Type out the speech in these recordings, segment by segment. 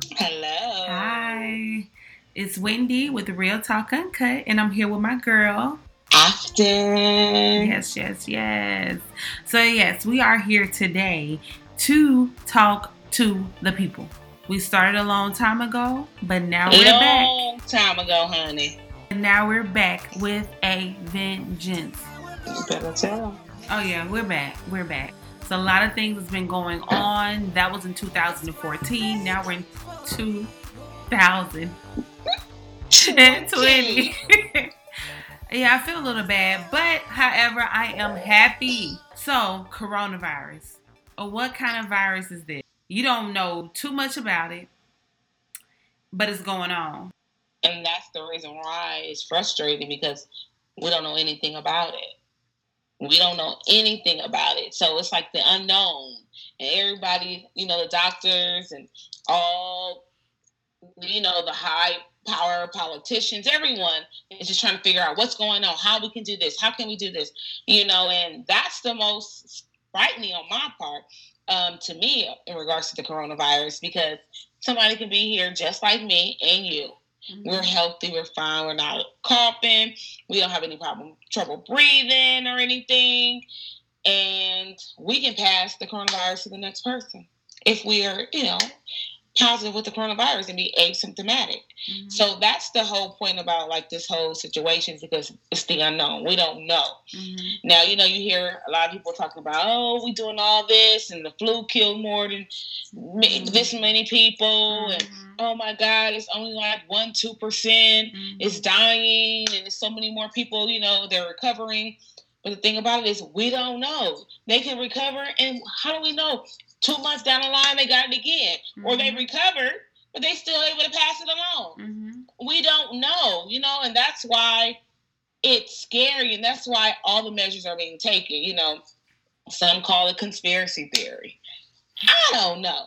Hello. Hi. It's Wendy with Real Talk Uncut, and I'm here with my girl. Afton. Yes, yes, yes. So, yes, we are here today to talk to the people. We started a long time ago, but now we're back. Long time ago, honey. And now we're back with a vengeance. You better tell. Oh, yeah, we're back. We're back. A lot of things has been going on. That was in 2014. Now we're in 2020. yeah, I feel a little bad, but however, I am happy. So, coronavirus. Or what kind of virus is this? You don't know too much about it, but it's going on. And that's the reason why it's frustrating because we don't know anything about it. We don't know anything about it. So it's like the unknown. And everybody, you know, the doctors and all, you know, the high power politicians, everyone is just trying to figure out what's going on, how we can do this, how can we do this, you know, and that's the most frightening on my part um, to me in regards to the coronavirus because somebody can be here just like me and you. Mm-hmm. We're healthy, we're fine, we're not coughing, we don't have any problem trouble breathing or anything, and we can pass the coronavirus to the next person if we are, you know, positive with the coronavirus and be asymptomatic. Mm-hmm. So that's the whole point about like this whole situation because it's the unknown. We don't know. Mm-hmm. Now, you know, you hear a lot of people talking about, oh, we doing all this and the flu killed more than mm-hmm. this many people and mm-hmm. oh my God, it's only like one, two percent is mm-hmm. dying and there's so many more people, you know, they're recovering. But the thing about it is, we don't know. They can recover, and how do we know? Two months down the line they got it again, mm-hmm. or they mm-hmm. recovered, but they still able to pass it along. Mm-hmm. We don't know, you know, and that's why it's scary, and that's why all the measures are being taken. You know, some call it conspiracy theory. I don't know.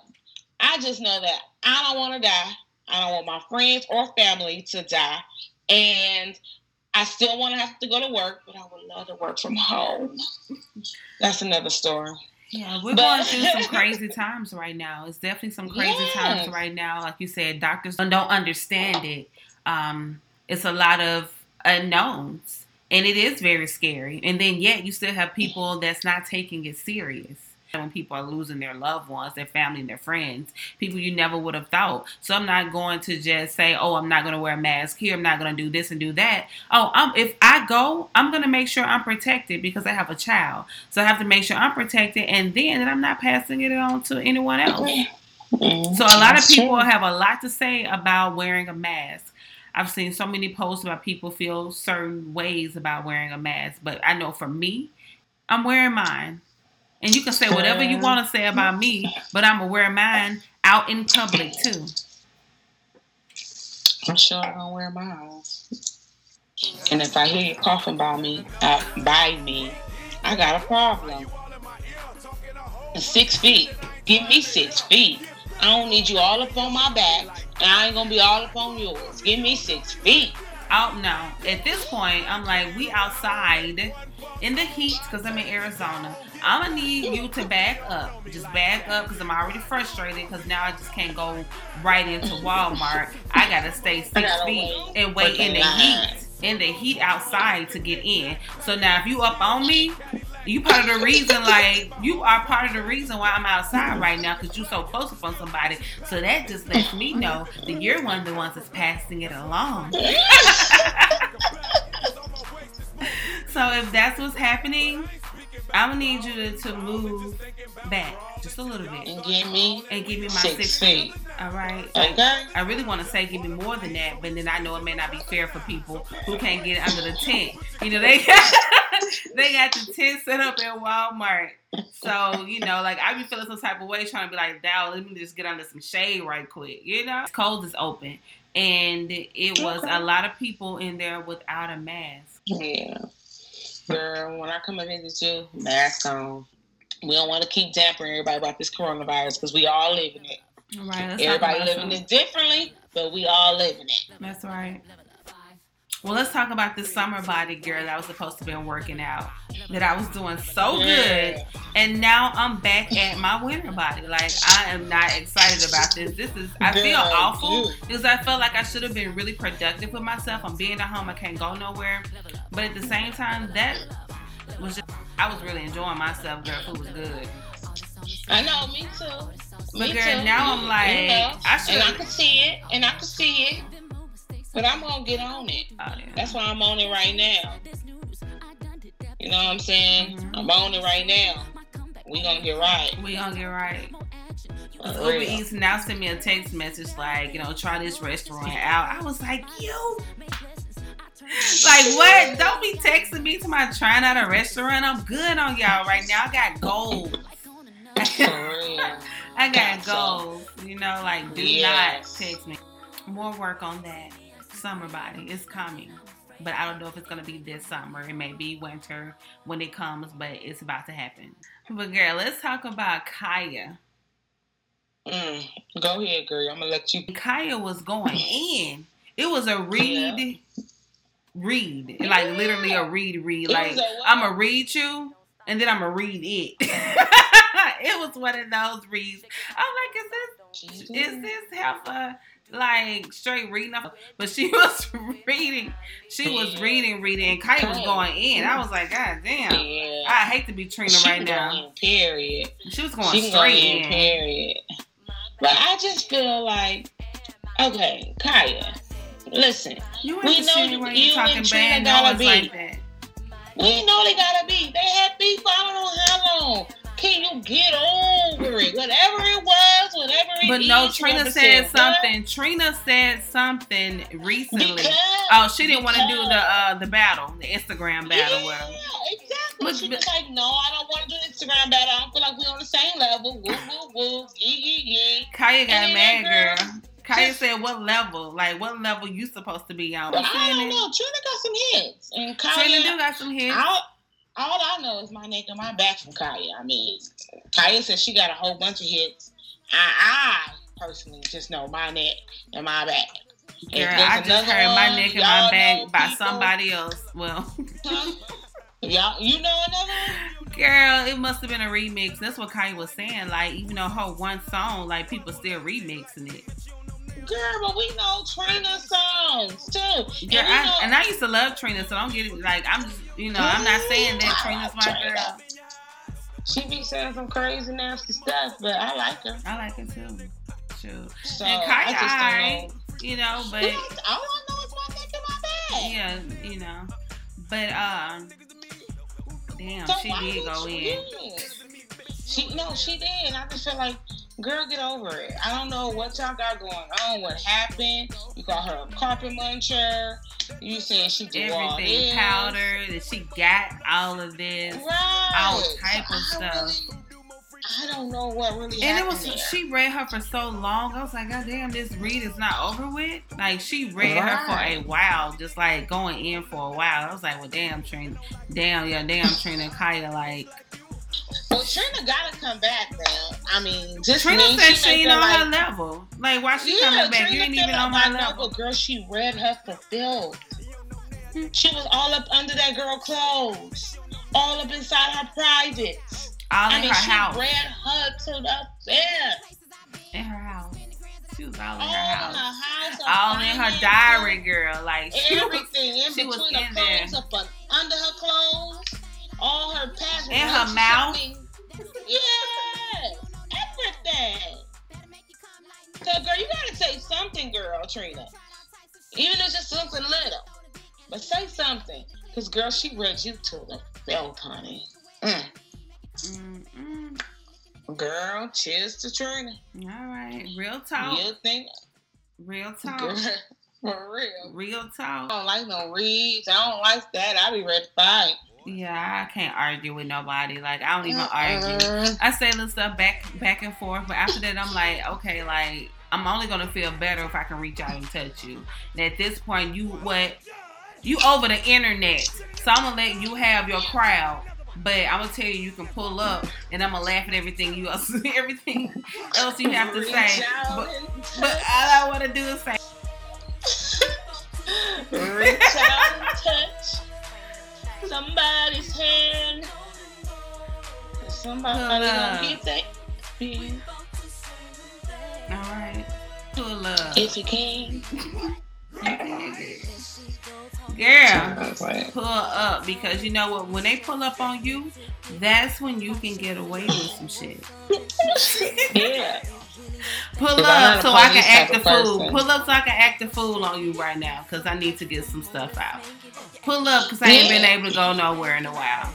I just know that I don't want to die. I don't want my friends or family to die, and I still want to have to go to work, but I would love to work from home. That's another story. Yeah, we're but, going through some crazy times right now. It's definitely some crazy yes. times right now. Like you said, doctors don't understand it. Um, it's a lot of unknowns, and it is very scary. And then yet you still have people that's not taking it serious when people are losing their loved ones, their family, and their friends, people you never would have thought. So I'm not going to just say, "Oh, I'm not going to wear a mask here. I'm not going to do this and do that." Oh, I'm, if I go, I'm going to make sure I'm protected because I have a child. So I have to make sure I'm protected, and then that I'm not passing it on to anyone else. So a lot of people have a lot to say about wearing a mask. I've seen so many posts about people feel certain ways about wearing a mask, but I know for me, I'm wearing mine. And you can say whatever you want to say about me, but I'm gonna wear mine out in public too. I'm sure I'm gonna wear mine. And if I hear you coughing by me, uh, by me, I got a problem. Six feet. Give me six feet. I don't need you all up on my back, and I ain't gonna be all up on yours. Give me six feet. Out now. At this point, I'm like, we outside in the heat because I'm in Arizona. I'm gonna need you to back up. Just back up because I'm already frustrated because now I just can't go right into Walmart. I gotta stay six feet and wait in the heat. In the heat outside to get in. So now if you up on me, you part of the reason, like you are part of the reason why I'm outside right now because you're so close up on somebody. So that just lets me know that you're one of the ones that's passing it along. so if that's what's happening, I'm gonna need you to, to move back just a little bit and give me and give me my six, six feet. All right. Okay. I really want to say give me more than that, but then I know it may not be fair for people who can't get under the tent. You know they got, they got the tent set up at Walmart. So you know, like I be feeling some type of way trying to be like, "Dow, let me just get under some shade right quick." You know, it's Cold is open, and it was okay. a lot of people in there without a mask. Yeah. I come and visit you, mask on. We don't want to keep dampering everybody about this coronavirus because we all live in it. Right. Everybody living it differently, but we all live in it. That's right. Well, let's talk about this summer body girl that was supposed to be working out. That I was doing so good, and now I'm back at my winter body. Like I am not excited about this. This is I feel awful because I felt like I should have been really productive with myself. I'm being at home. I can't go nowhere, but at the same time, that was just I was really enjoying myself. Girl, food was good. I know, me too. But girl, now I'm like, you know, I should. And I can see it, and I can see it. But I'm gonna get on it. Oh, yeah. That's why I'm on it right now. You know what I'm saying? Mm-hmm. I'm on it right now. We gonna get right. We gonna get right. Uber Eats now sent me a text message like, you know, try this restaurant out. I was like, you. Like what? Don't be texting me to my trying out a restaurant. I'm good on y'all right now. I got gold. I got goals. You know, like do yes. not text me. More work on that summer body is coming. But I don't know if it's gonna be this summer. It may be winter when it comes, but it's about to happen. But girl, let's talk about Khia. Mm, go ahead, girl. I'm gonna let you. Khia was going in. It was a read, yeah. Read, like literally a read, read. It like I'm gonna read you, and then I'm gonna read it. it was one of those reads. I'm like, is this is mm-hmm. this half a like straight reading but she was reading. She was reading, reading, and Khia was going in. I was like, God damn! Yeah. I hate to be Trina she right now. period. She was going she straight in, in. Period. But I just feel like, okay, Khia, listen. You we know you, you and Trina gotta be. Like that. we know they gotta be. They had beef. I don't know how long. Can you get over it? Whatever it was, whatever it But no, Trina said something. What? Trina said something recently. Because, oh, she didn't want to do the uh, the battle, the Instagram battle. Yeah, exactly. But, she was like, "No, I don't want to do Instagram battle. I don't feel like we're on the same level." Woo, woo, woo. Yeah, yeah, yeah. Khia got and mad, girl. girl. Khia said, "What level? Like, what level you supposed to be on?" Well, I don't know. Trina got some hits, and Khia, Trina do got some hits. I, all I know is my neck and my back from Khia. I mean, Khia said she got a whole bunch of hits. I, I personally just know my neck and my back. Girl, I just heard one, my neck and my back by people. somebody else. Well, y'all, you know another Girl, it must have been a remix. That's what Khia was saying. Like, even though her one song, like people still remixing it. Girl, but we know Trina songs too. Girl, and, I, know, and I used to love Trina, so don't get it. Like I'm just, you know, I'm not saying that Trina's my Trina. girl. She be saying some crazy nasty stuff, but I like her. I like her too. True. So, and Khia, I you know, but I know is my neck and my back. Yeah, you know, but um, damn, so she did go in. She no, she did. I just feel like Girl, get over it. I don't know what y'all got going on. What happened? You call her a carpet muncher. You saying she did everything powder that she got all of this, right. all type of stuff. I don't know what really and it was there. she read her for so long. I was like, God damn, this read is not over with. Like she read right. her for a while, just like going in for a while. I was like, well, damn, Trina, damn, yeah, damn, Trina, Khia, like well, Trina gotta come back now. I mean, just Trina said she, ain't on like, her level. Like, why she yeah, coming back? Trina you ain't even on my level. level. Girl, she read her filth. She was all up under that girl clothes, all up inside her privates. All I in mean, her she house. read her to the bed. In her house. She was all in all her house. In her house all in her diary, girl. Like she everything was, in she was in there. Up under her clothes all her past in her mouth. Yeah, everything. So, girl, you gotta say something, girl, Trina. Even if it's just something little, but say something, cause girl, she read you to the belt, honey. Mm. Mm-mm. Girl, cheers to Trina. All right, real talk. You think? Real talk. Girl, for real. Real talk. I don't like no reads. I don't like that. I be ready to fight. Yeah, I can't argue with nobody. Like I don't even uh-uh. argue. I say little stuff back back and forth, but after that, I'm like, okay, like I'm only gonna feel better if I can reach out and touch you. And at this point, you what? You over the internet, so I'm gonna let you have your crowd. But I'm gonna tell you, you can pull up, and I'm gonna laugh at everything you else, everything else you have to say. But, but all I want to do is say. Reach out and touch somebody's hand. Somebody gonna get that. All right. Pull up. If you can. Girl, pull up because you know what? When they pull up on you, that's when you can get away with some shit. yeah. Pull up so I can act a fool. Pull up so I can act a fool on you right now because I need to get some stuff out. Pull up because I ain't been able to go nowhere in a while.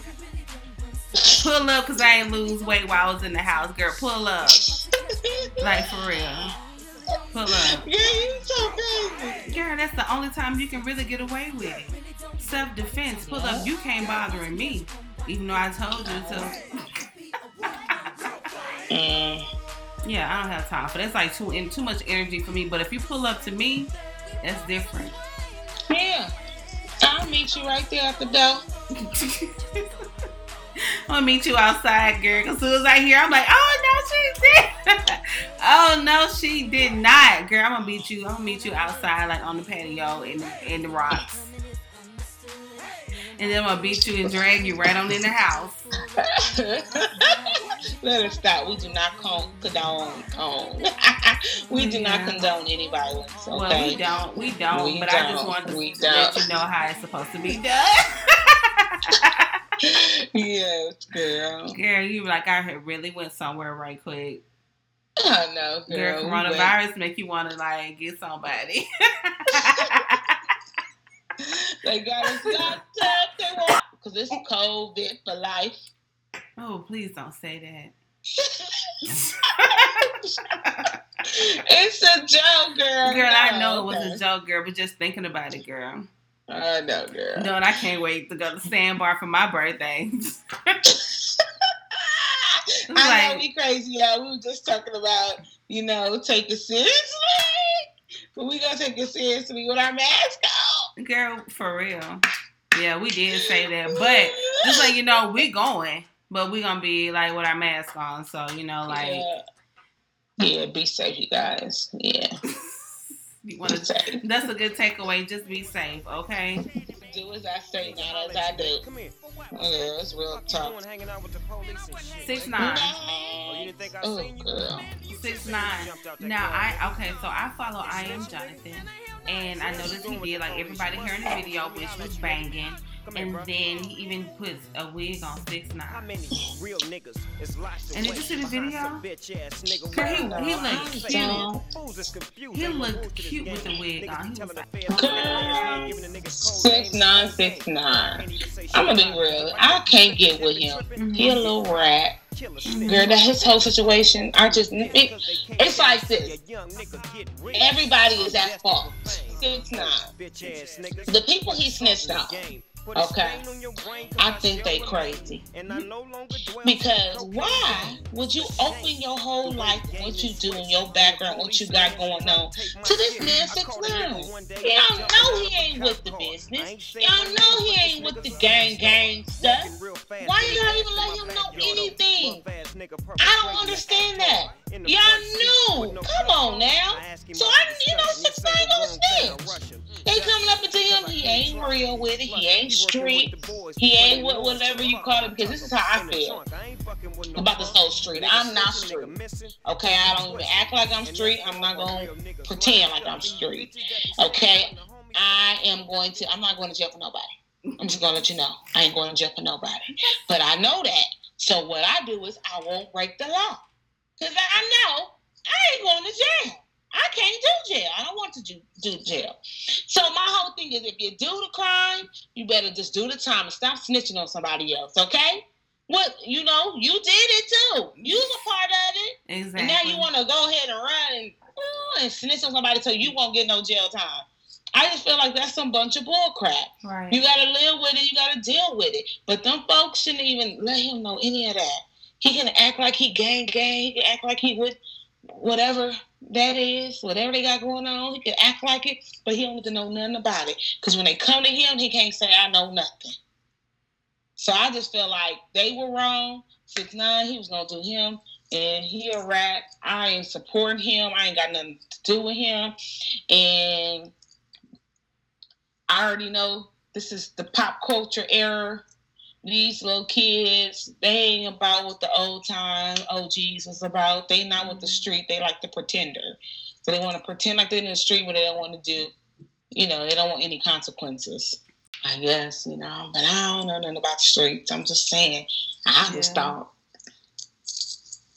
Pull up because I ain't lose weight while I was in the house. Girl, pull up. like for real. Pull up. Yeah, you so crazy. Girl, that's the only time you can really get away with it. Self defense. Pull up. You can't bothering me, even though I told you to. mm. Yeah, I don't have time for that's like too in too much energy for me. But if you pull up to me, that's different. Yeah, meet you right there at the door. I'm gonna meet you outside, girl. As soon as I hear, I'm like, oh no, she did. oh no, she did not, girl. I'm gonna meet you. I'm gonna meet you outside, like on the patio in in the rocks. And then I'm gonna beat you and drag you right on in the house. Let us stop. We do not condone. condone. we do not condone any violence. Okay? Well, we don't. We don't. We but don't. I just want to let you know how it's supposed to be done yes, girl. Girl, you like I really went somewhere right quick. I know, girl. girl coronavirus make you want to like get somebody. they got us locked up. Because it's COVID for life. Oh, please don't say that. it's a joke, girl. Girl, I know it was a joke, girl, but just thinking about it, girl. I know, girl. No, and I can't wait to go to the Sandbar for my birthday. I like, know we crazy, y'all. We were just talking about, you know, take it seriously. But we gonna take it seriously with our mask on. Girl, for real. Yeah, we did say that. But just like you know, we going. But we're gonna be like with our mask on. So, you know, like Yeah, yeah be safe, you guys. Yeah. You want to? That's a good takeaway. Just be safe, okay? Do as I say, not as I do. Come here. Yeah, it's real tough. Six nine. Oh, oh girl. Six nine. Now I okay, so I follow I am Jonathan, and I noticed he did like everybody here in the video, which was banging. And then he even puts a wig on six nine. And did you see the video? Girl, he, he looked cute. He looked cute with the wig on. He was like, six nine six nine. I'm gonna be real. I can't get with him. Mm-hmm. He a little rat. Girl, that his whole situation, I just, it, it's like this. Everybody is at fault. Six nine. The people he snitched on Okay. I think they crazy. Because why would you open your whole life, what you do in your background, what you got going on, to this man six nine? Y'all know he ain't with the business. Y'all know he ain't with the gang gang stuff. Why you not even let him know anything? I don't understand that. Y'all knew. Come on now. So I, you know, six nine snitch. They coming up into him. He ain't real with it. He ain't street. He ain't what, whatever you call it. Because this is how I feel about this whole street. I'm not street. Okay, I don't even act like I'm street. I'm not gonna pretend like I'm street. Okay, I am going to. I'm not going to jail for nobody. I'm just gonna let you know. I ain't going to jail for nobody. But I know that. So what I do is I won't break the law. Cause I know I ain't going to jail. I can't do jail. I don't want to do, do jail. So my whole thing is if you do the crime, you better just do the time and stop snitching on somebody else, okay? What you know, you did it too. You was a part of it. Exactly. And now you want to go ahead and run and, and snitch on somebody so you won't get no jail time. I just feel like that's some bunch of bull crap. Right. You gotta live with it, you gotta deal with it. But them folks shouldn't even let him know any of that. He can act like he gang gang, he can act like he would whatever that is, whatever they got going on, he can act like it, but he don't need to know nothing about it. Because when they come to him, he can't say, I know nothing. So I just feel like they were wrong. Six nine, he was gonna do him, and he a rat. I ain't supporting him. I ain't got nothing to do with him, and I already know this is the pop culture era. These little kids, they ain't about what the old time OGs was about. They not with the mm-hmm. street. They like the pretender. So they want to pretend like they're in the street, but they don't want to do, you know, they don't want any consequences. I guess, you know, but I don't know nothing about the streets. I'm just saying. I yeah. just thought.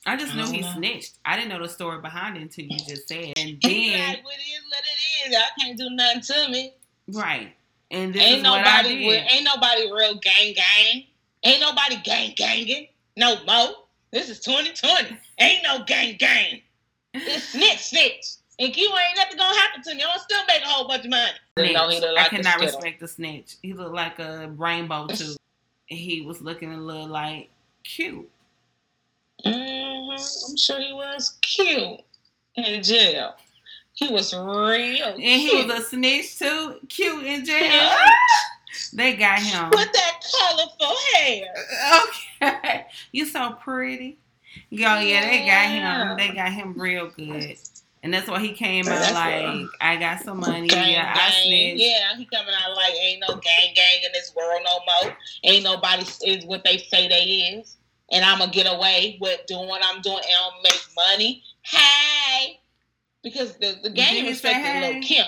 I just know he know. snitched. I didn't know the story behind it until you just said. And then like, what is what it is. I can't do nothing to me. Right. And ain't nobody ain't nobody real gang gang. Ain't nobody gang ganging. No mo. This is 2020. Ain't no gang gang. It's snitch snitch. And you ain't nothing gonna happen to me. I'm still make a whole bunch of money. Snitch. Like I cannot respect the snitch. He looked like a rainbow too. he was looking a little like cute. Mm-hmm. I'm sure he was cute in jail. He was real. And cute. he was a snitch too. Cute in jail. they got him. With that colorful hair. Okay. You so pretty. Yo, yeah, they got him. They got him real good. And that's why he came out that's like, I got some money. Gang, yeah, gang. I snitched. Yeah, he coming out like, ain't no gang gang in this world no more. Ain't nobody is what they say they is. And I'm going to get away with doing what I'm doing and I'll make money. Hey. Because the, the gang respected hey? Lil Kim.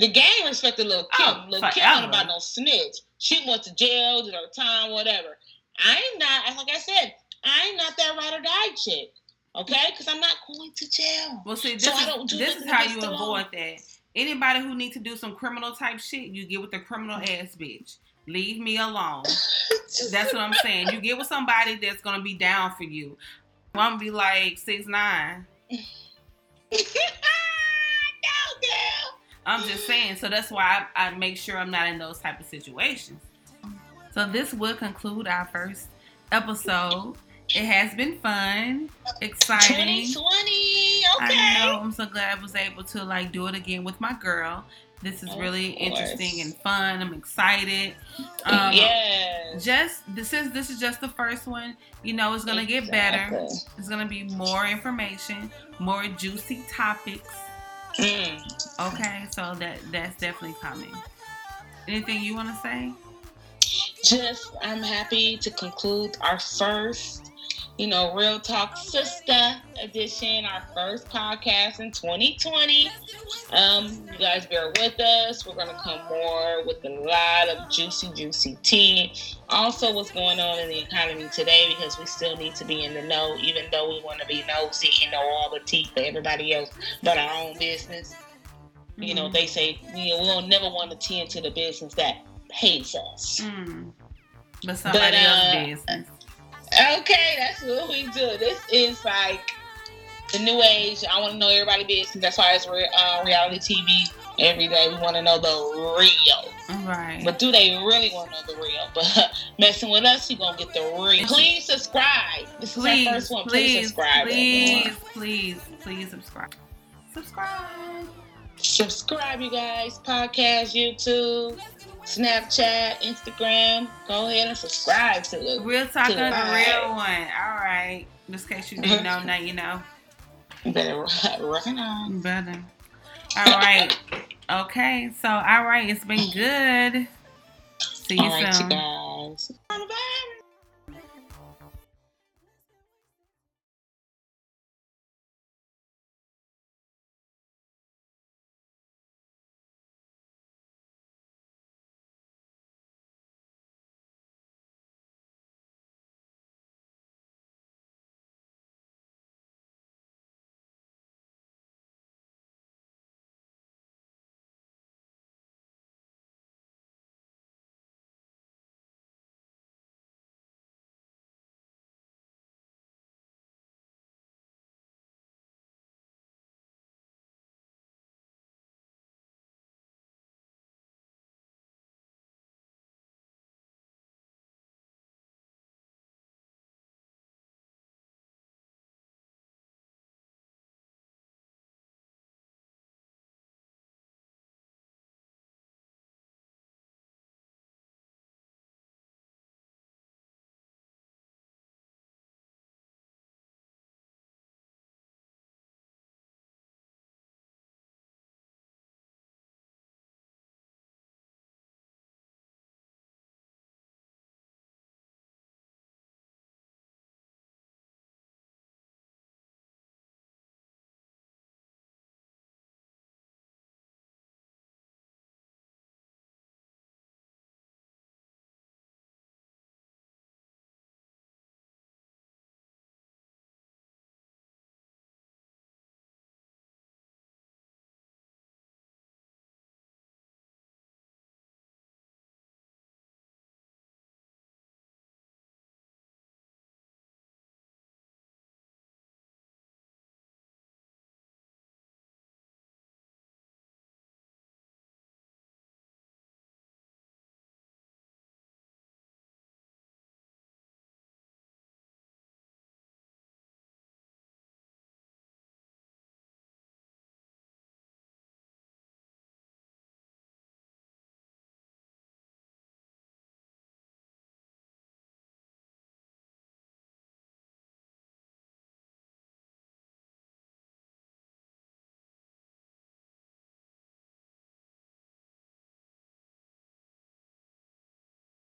The gang respected Lil oh, Kim. Oh, Lil Kim ain't about no snitch. She went to jail, did her time, whatever. I'm not, like I said, I'm not that ride or die chick. Okay, because I'm not going to jail. Well, see, this so is do this is how you avoid that. Anybody who needs to do some criminal type shit, you get with the criminal ass bitch. Leave me alone. that's what I'm saying. You get with somebody that's gonna be down for you. I'm gonna be like six nine. No, girl. I'm just saying. So that's why I, I make sure I'm not in those type of situations. So this will conclude our first episode it has been fun, exciting. 2020. Okay. I know. I'm so glad I was able to like do it again with my girl. This is really interesting and fun. I'm excited. Um, yes. Just this is this is just the first one. You know, it's gonna exactly. get better. It's gonna be more information, more juicy topics. Mm. Okay, so that that's definitely coming. Anything you want to say? Just, I'm happy to conclude our first you know, Real Talk Sister edition, our first podcast in 2020. Um, you guys bear with us. We're gonna come more with a lot of juicy, juicy tea. Also, what's going on in the economy today because we still need to be in the know, even though we want to be nosy and know all the tea for everybody else but our own business. Mm-hmm. You know, mm-hmm. they say we will never want to tend to the business that pays us. Mm. But somebody but, uh, else's business Okay, that's what we do. This is like the new age. I want to know everybody business. That's why it's re- uh, reality TV every day. We want to know the real. Right. But do they really want to know the real? But messing with us, you're gonna get the real. Please subscribe. This please, is our first one. Please, please subscribe. Please, everyone. please, please subscribe. Subscribe. Subscribe, you guys. Podcast, YouTube. Snapchat, Instagram. Go ahead and subscribe to it. Real talk on the real one. All right. Just in case you didn't know, now you know. Better recognize. Better. All right. okay. So, all right. It's been good. See you all soon. Right, you guys.